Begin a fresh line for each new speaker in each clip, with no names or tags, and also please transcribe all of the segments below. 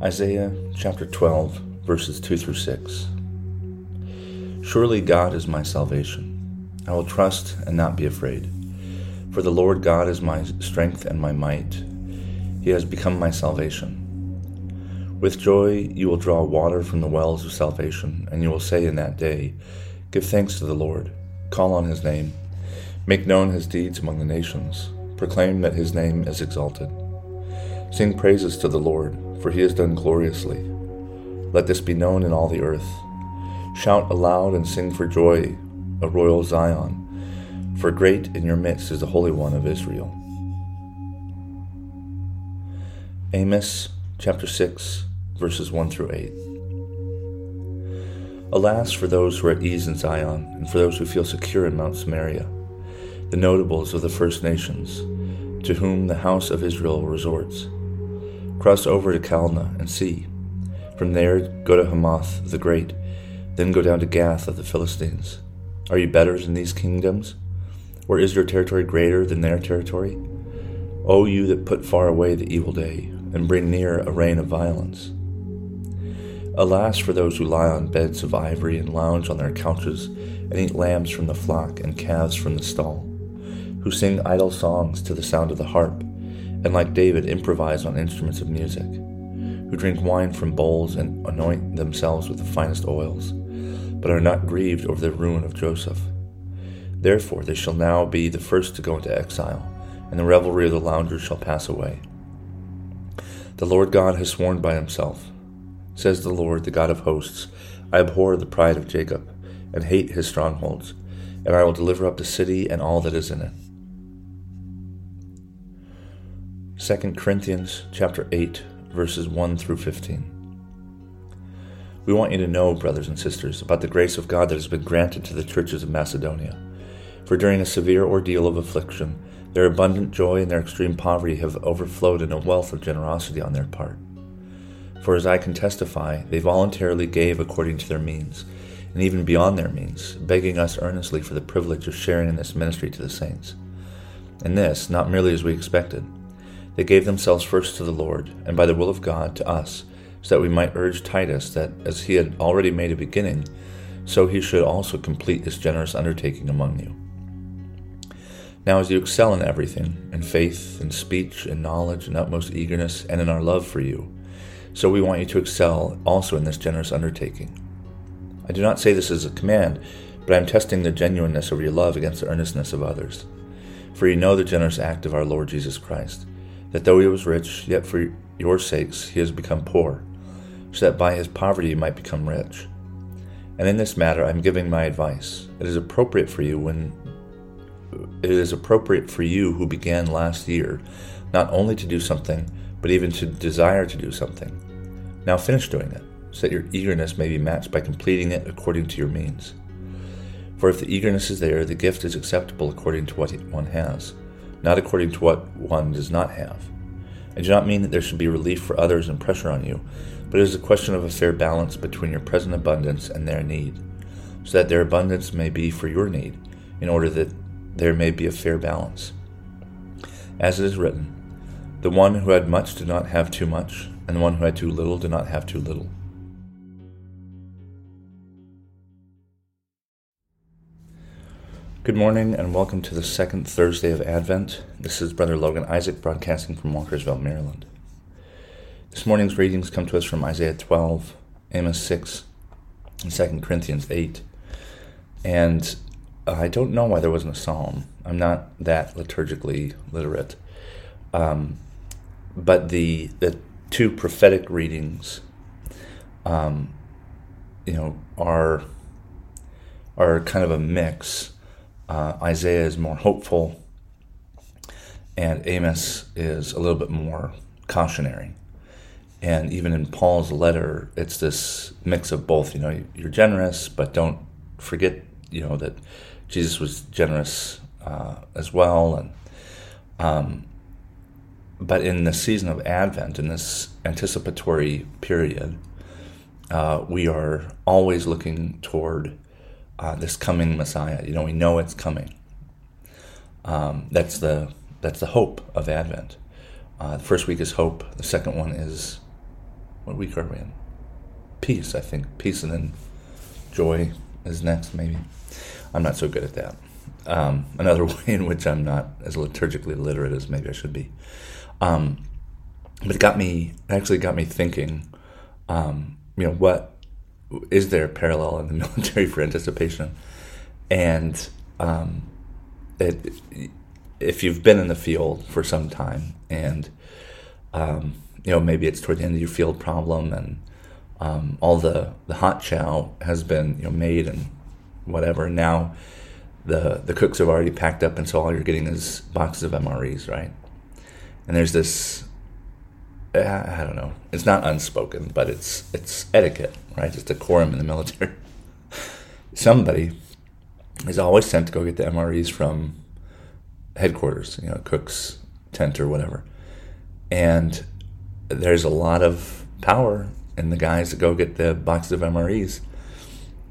Isaiah chapter 12, verses 2 through 6. Surely God is my salvation. I will trust and not be afraid. For the Lord God is my strength and my might. He has become my salvation. With joy you will draw water from the wells of salvation, and you will say in that day, Give thanks to the Lord, call on his name, make known his deeds among the nations, proclaim that his name is exalted. Sing praises to the Lord for he has done gloriously. Let this be known in all the earth. Shout aloud and sing for joy, a royal Zion, for great in your midst is the Holy One of Israel. Amos chapter 6, verses 1 through 8. Alas for those who are at ease in Zion, and for those who feel secure in Mount Samaria, the notables of the first nations, to whom the house of Israel resorts. Cross over to Calneh and see. From there, go to Hamath the Great, then go down to Gath of the Philistines. Are you better than these kingdoms? Or is your territory greater than their territory? O you that put far away the evil day, and bring near a reign of violence. Alas for those who lie on beds of ivory and lounge on their couches, and eat lambs from the flock and calves from the stall, who sing idle songs to the sound of the harp and like David improvise on instruments of music, who drink wine from bowls and anoint themselves with the finest oils, but are not grieved over the ruin of Joseph. Therefore they shall now be the first to go into exile, and the revelry of the loungers shall pass away. The Lord God has sworn by himself, says the Lord, the God of hosts, I abhor the pride of Jacob, and hate his strongholds, and I will deliver up the city and all that is in it. 2 Corinthians chapter 8 verses 1 through 15. We want you to know, brothers and sisters, about the grace of God that has been granted to the churches of Macedonia. For during a severe ordeal of affliction, their abundant joy and their extreme poverty have overflowed in a wealth of generosity on their part. For as I can testify, they voluntarily gave according to their means, and even beyond their means, begging us earnestly for the privilege of sharing in this ministry to the saints. And this, not merely as we expected, they gave themselves first to the Lord, and by the will of God to us, so that we might urge Titus that, as he had already made a beginning, so he should also complete this generous undertaking among you. Now, as you excel in everything, in faith, in speech, in knowledge, in utmost eagerness, and in our love for you, so we want you to excel also in this generous undertaking. I do not say this as a command, but I am testing the genuineness of your love against the earnestness of others. For you know the generous act of our Lord Jesus Christ that though he was rich, yet for your sakes he has become poor, so that by his poverty you might become rich. And in this matter I am giving my advice. It is appropriate for you when it is appropriate for you who began last year not only to do something, but even to desire to do something. Now finish doing it, so that your eagerness may be matched by completing it according to your means. For if the eagerness is there, the gift is acceptable according to what one has not according to what one does not have. I do not mean that there should be relief for others and pressure on you, but it is a question of a fair balance between your present abundance and their need, so that their abundance may be for your need, in order that there may be a fair balance. As it is written, the one who had much did not have too much, and the one who had too little did not have too little. Good morning and welcome to the second Thursday of Advent. This is Brother Logan Isaac broadcasting from Walkersville, Maryland. This morning's readings come to us from Isaiah 12, Amos 6, and 2 Corinthians 8. And I don't know why there wasn't a psalm. I'm not that liturgically literate. Um, but the, the two prophetic readings, um, you know, are, are kind of a mix uh, Isaiah is more hopeful, and Amos is a little bit more cautionary. and even in Paul's letter, it's this mix of both. You know, you're generous, but don't forget, you know, that Jesus was generous uh, as well. And um, but in the season of Advent, in this anticipatory period, uh, we are always looking toward uh, this coming Messiah. You know, we know it's coming. Um, that's the that's the hope of Advent. Uh, the first week is hope. The second one is what week are we in? Peace, I think. Peace and then joy is next, maybe. I'm not so good at that. Um, another way in which I'm not as liturgically literate as maybe I should be. Um, but it got me, actually got me thinking, um, you know, what is there a parallel in the military for anticipation? And um, it, if you've been in the field for some time and um, you know maybe it's toward the end of your field problem and um, all the, the hot chow has been you know made and whatever now the the cooks have already packed up and so all you're getting is boxes of MREs right and there's this I don't know it's not unspoken but it's it's etiquette right it's decorum in the military somebody is always sent to go get the MREs from headquarters, you know, cook's tent or whatever. And there's a lot of power in the guys that go get the boxes of MREs.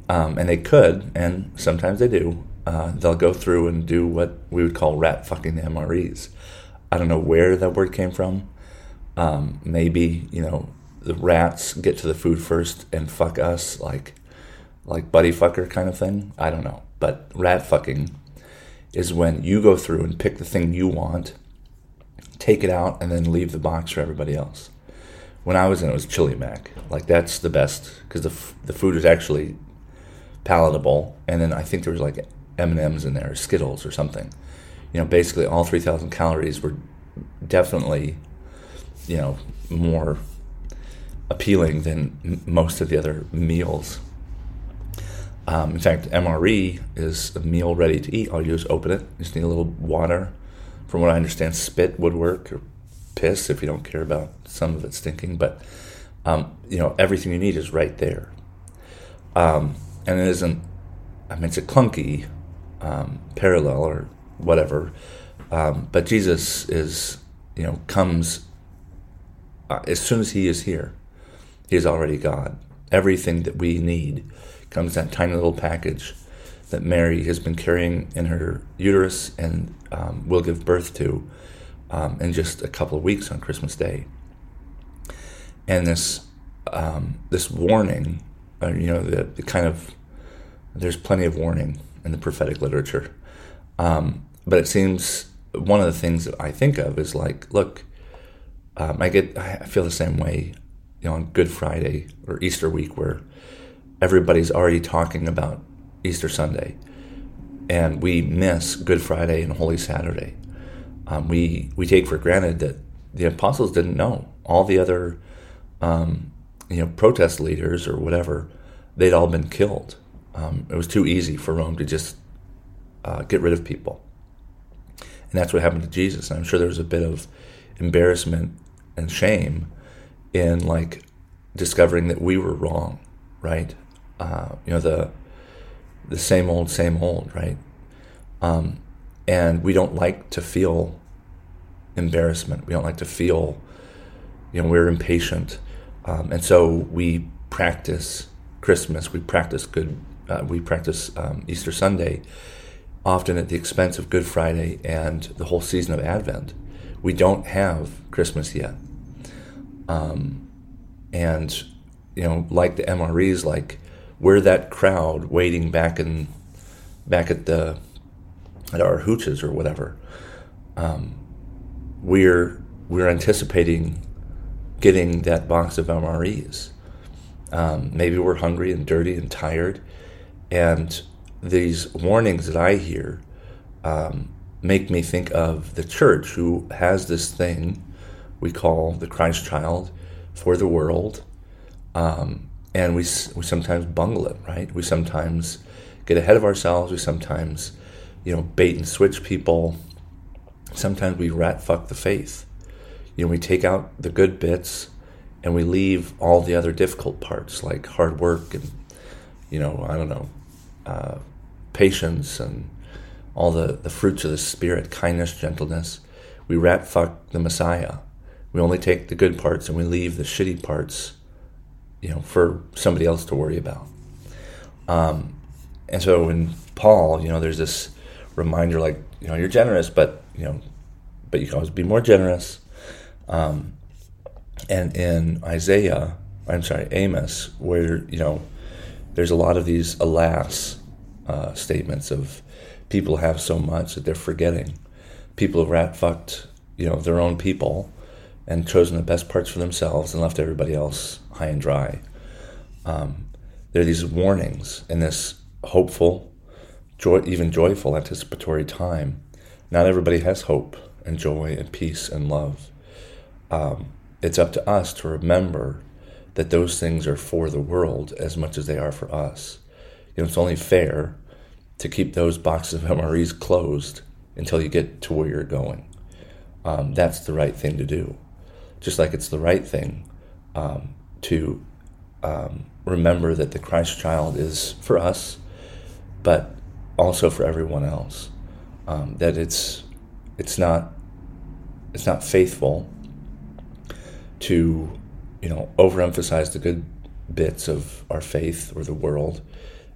Um, and they could, and sometimes they do. Uh, they'll go through and do what we would call rat fucking the MREs. I don't know where that word came from. Um, maybe you know the rats get to the food first and fuck us, like like buddy fucker kind of thing. I don't know, but rat fucking is when you go through and pick the thing you want, take it out, and then leave the box for everybody else. When I was in, it was chili mac. Like that's the best because the f- the food is actually palatable, and then I think there was like M and M's in there, Skittles or something. You know, basically all three thousand calories were definitely, you know, more appealing than m- most of the other meals um, in fact, MRE is a meal ready to eat. All you do is open it. You just need a little water. From what I understand, spit would work or piss if you don't care about some of it stinking. But um, you know, everything you need is right there. Um, and it isn't. I mean, it's a clunky um, parallel or whatever. Um, but Jesus is, you know, comes uh, as soon as he is here. He is already God. Everything that we need comes that tiny little package that Mary has been carrying in her uterus and um, will give birth to um, in just a couple of weeks on Christmas Day. And this um, this warning, uh, you know, the, the, kind of there's plenty of warning in the prophetic literature, um, but it seems one of the things that I think of is like, look, um, I get I feel the same way, you know, on Good Friday or Easter week where everybody's already talking about Easter Sunday, and we miss Good Friday and Holy Saturday. Um, we we take for granted that the apostles didn't know. All the other, um, you know, protest leaders or whatever, they'd all been killed. Um, it was too easy for Rome to just uh, get rid of people, and that's what happened to Jesus. And I'm sure there was a bit of embarrassment and shame in like discovering that we were wrong, right? uh, you know the the same old, same old, right? Um, and we don't like to feel embarrassment. We don't like to feel, you know, we're impatient, um, and so we practice Christmas. We practice good. Uh, we practice um, Easter Sunday, often at the expense of Good Friday and the whole season of Advent. We don't have Christmas yet, um, and you know, like the MREs, like we're that crowd waiting back in back at the at our hooches or whatever. Um, we're we're anticipating getting that box of MREs. Um, maybe we're hungry and dirty and tired, and these warnings that I hear um, make me think of the church who has this thing we call the Christ child for the world. Um, and we, we sometimes bungle it, right? We sometimes get ahead of ourselves. We sometimes, you know, bait and switch people. Sometimes we rat fuck the faith. You know, we take out the good bits and we leave all the other difficult parts like hard work and you know I don't know uh, patience and all the, the fruits of the spirit kindness gentleness. We rat fuck the Messiah. We only take the good parts and we leave the shitty parts you know for somebody else to worry about. Um, and so in Paul you know there's this reminder like you know you're generous but you know but you can always be more generous. Um, and in Isaiah, I'm sorry, Amos, where you know there's a lot of these alas uh, statements of people have so much that they're forgetting. People have rat fucked, you know, their own people and chosen the best parts for themselves and left everybody else high and dry. Um, there are these warnings in this hopeful, joy, even joyful, anticipatory time. Not everybody has hope and joy and peace and love. Um, it's up to us to remember that those things are for the world as much as they are for us. You know, it's only fair to keep those boxes of MREs closed until you get to where you're going. Um, that's the right thing to do. Just like it's the right thing um, to um, remember that the Christ child is for us, but also for everyone else. Um, that it's it's not it's not faithful to, you know, overemphasize the good bits of our faith or the world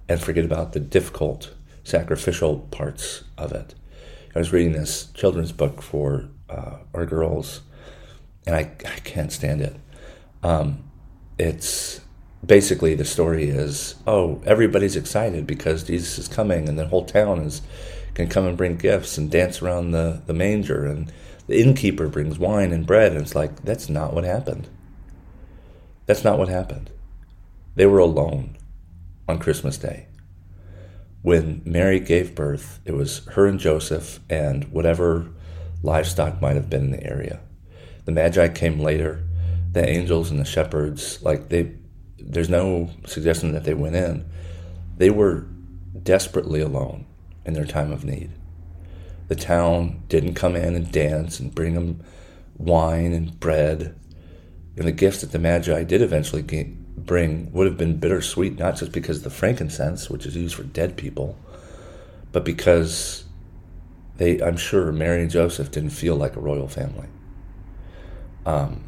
and forget about the difficult, sacrificial parts of it. I was reading this children's book for uh, our girls, and I, I can't stand it. Um, it's basically the story is oh everybody's excited because Jesus is coming and the whole town is can come and bring gifts and dance around the, the manger and the innkeeper brings wine and bread, and it's like, that's not what happened. That's not what happened. They were alone on Christmas Day. When Mary gave birth, it was her and Joseph and whatever livestock might have been in the area. The Magi came later. The angels and the shepherds, like they, there's no suggestion that they went in. They were desperately alone in their time of need the town didn't come in and dance and bring them wine and bread. And the gifts that the Magi did eventually bring would have been bittersweet, not just because of the frankincense, which is used for dead people, but because they, I'm sure Mary and Joseph didn't feel like a royal family. Um,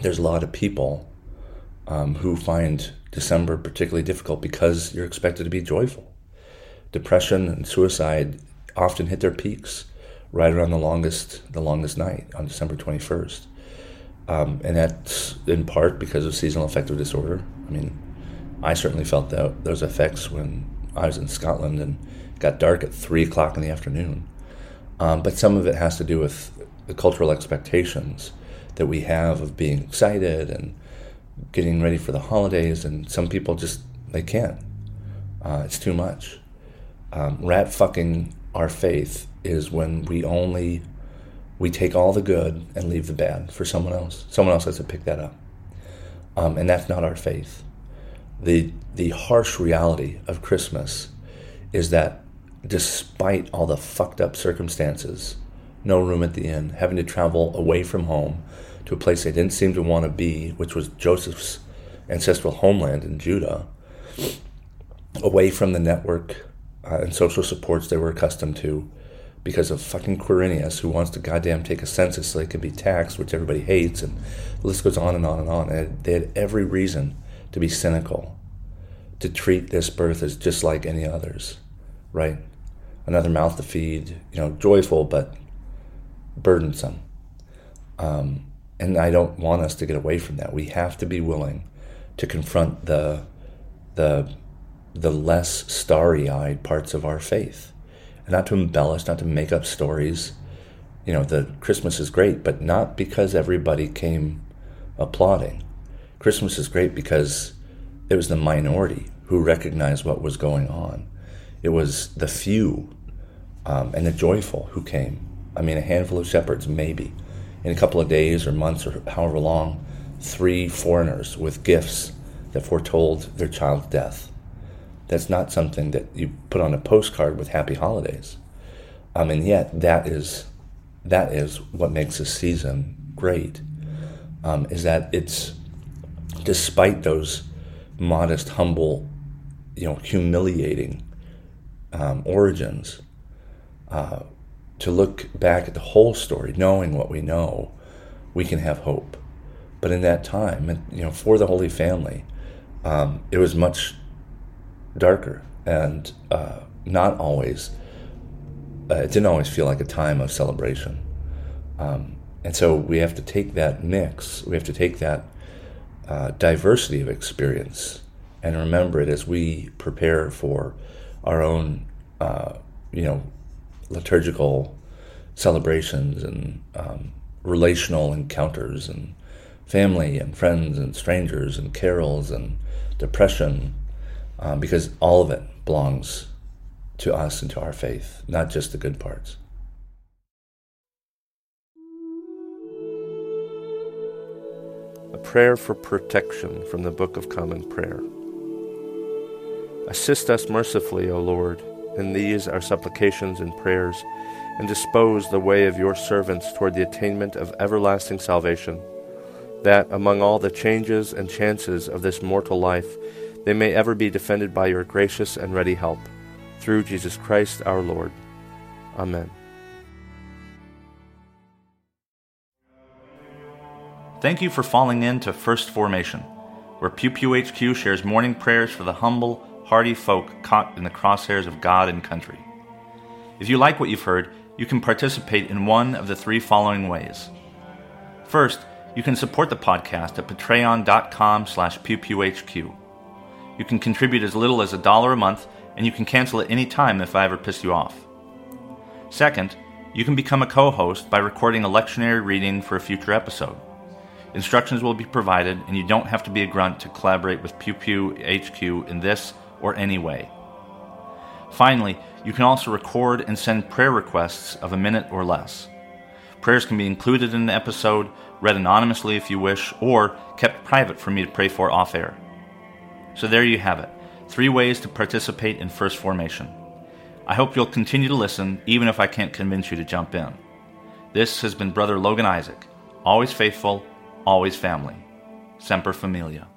there's a lot of people um, who find December particularly difficult because you're expected to be joyful. Depression and suicide often hit their peaks right around the longest the longest night on December 21st. Um, and that's in part because of seasonal affective disorder. I mean, I certainly felt that those effects when I was in Scotland and got dark at three o'clock in the afternoon. Um, but some of it has to do with the cultural expectations that we have of being excited and getting ready for the holidays, and some people just they can't. Uh, it's too much. Um, rat fucking our faith is when we only we take all the good and leave the bad for someone else. Someone else has to pick that up, um, and that's not our faith. the The harsh reality of Christmas is that despite all the fucked up circumstances, no room at the inn, having to travel away from home to a place they didn't seem to want to be, which was Joseph's ancestral homeland in Judah, away from the network uh, and social supports they were accustomed to because of fucking Quirinius, who wants to goddamn take a census so they can be taxed, which everybody hates, and the list goes on and on and on. And they had every reason to be cynical, to treat this birth as just like any others, right? Another mouth to feed, you know, joyful but burdensome. Um, and I don't want us to get away from that. We have to be willing to confront the the the less starry eyed parts of our faith. Not to embellish, not to make up stories. You know, the Christmas is great, but not because everybody came applauding. Christmas is great because it was the minority who recognized what was going on. It was the few um, and the joyful who came. I mean, a handful of shepherds, maybe. In a couple of days or months or however long, three foreigners with gifts that foretold their child's death. That's not something that you put on a postcard with happy holidays. And yet that is that is what makes this season great. Um, is that it's despite those modest, humble, you know, humiliating um, origins, uh, to look back at the whole story, knowing what we know, we can have hope. But in that time, you know, for the Holy Family, um, it was much darker and uh, not always. Uh, it didn't always feel like a time of celebration, um, and so we have to take that mix. We have to take that uh, diversity of experience and remember it as we prepare for our own, uh, you know, liturgical celebrations and um, relational encounters and family and friends and strangers and carols and depression, um, because all of it belongs to us and to our faith, not just the good parts.
A prayer for protection from the Book of Common Prayer. Assist us mercifully, O Lord, in these our supplications and prayers, and dispose the way of your servants toward the attainment of everlasting salvation, that among all the changes and chances of this mortal life, they may ever be defended by your gracious and ready help. Through Jesus Christ our Lord. Amen.
Thank you for falling in to First Formation, where Pew Pew HQ shares morning prayers for the humble, hardy folk caught in the crosshairs of God and country. If you like what you've heard, you can participate in one of the three following ways. First, you can support the podcast at patreon.com slash pewpewhq. You can contribute as little as a dollar a month, and you can cancel at any time if I ever piss you off. Second, you can become a co-host by recording a lectionary reading for a future episode. Instructions will be provided, and you don't have to be a grunt to collaborate with Pew Pew HQ in this or any way. Finally, you can also record and send prayer requests of a minute or less. Prayers can be included in the episode, read anonymously if you wish, or kept private for me to pray for off air. So there you have it three ways to participate in First Formation. I hope you'll continue to listen, even if I can't convince you to jump in. This has been Brother Logan Isaac, always faithful, always family. Semper Familia.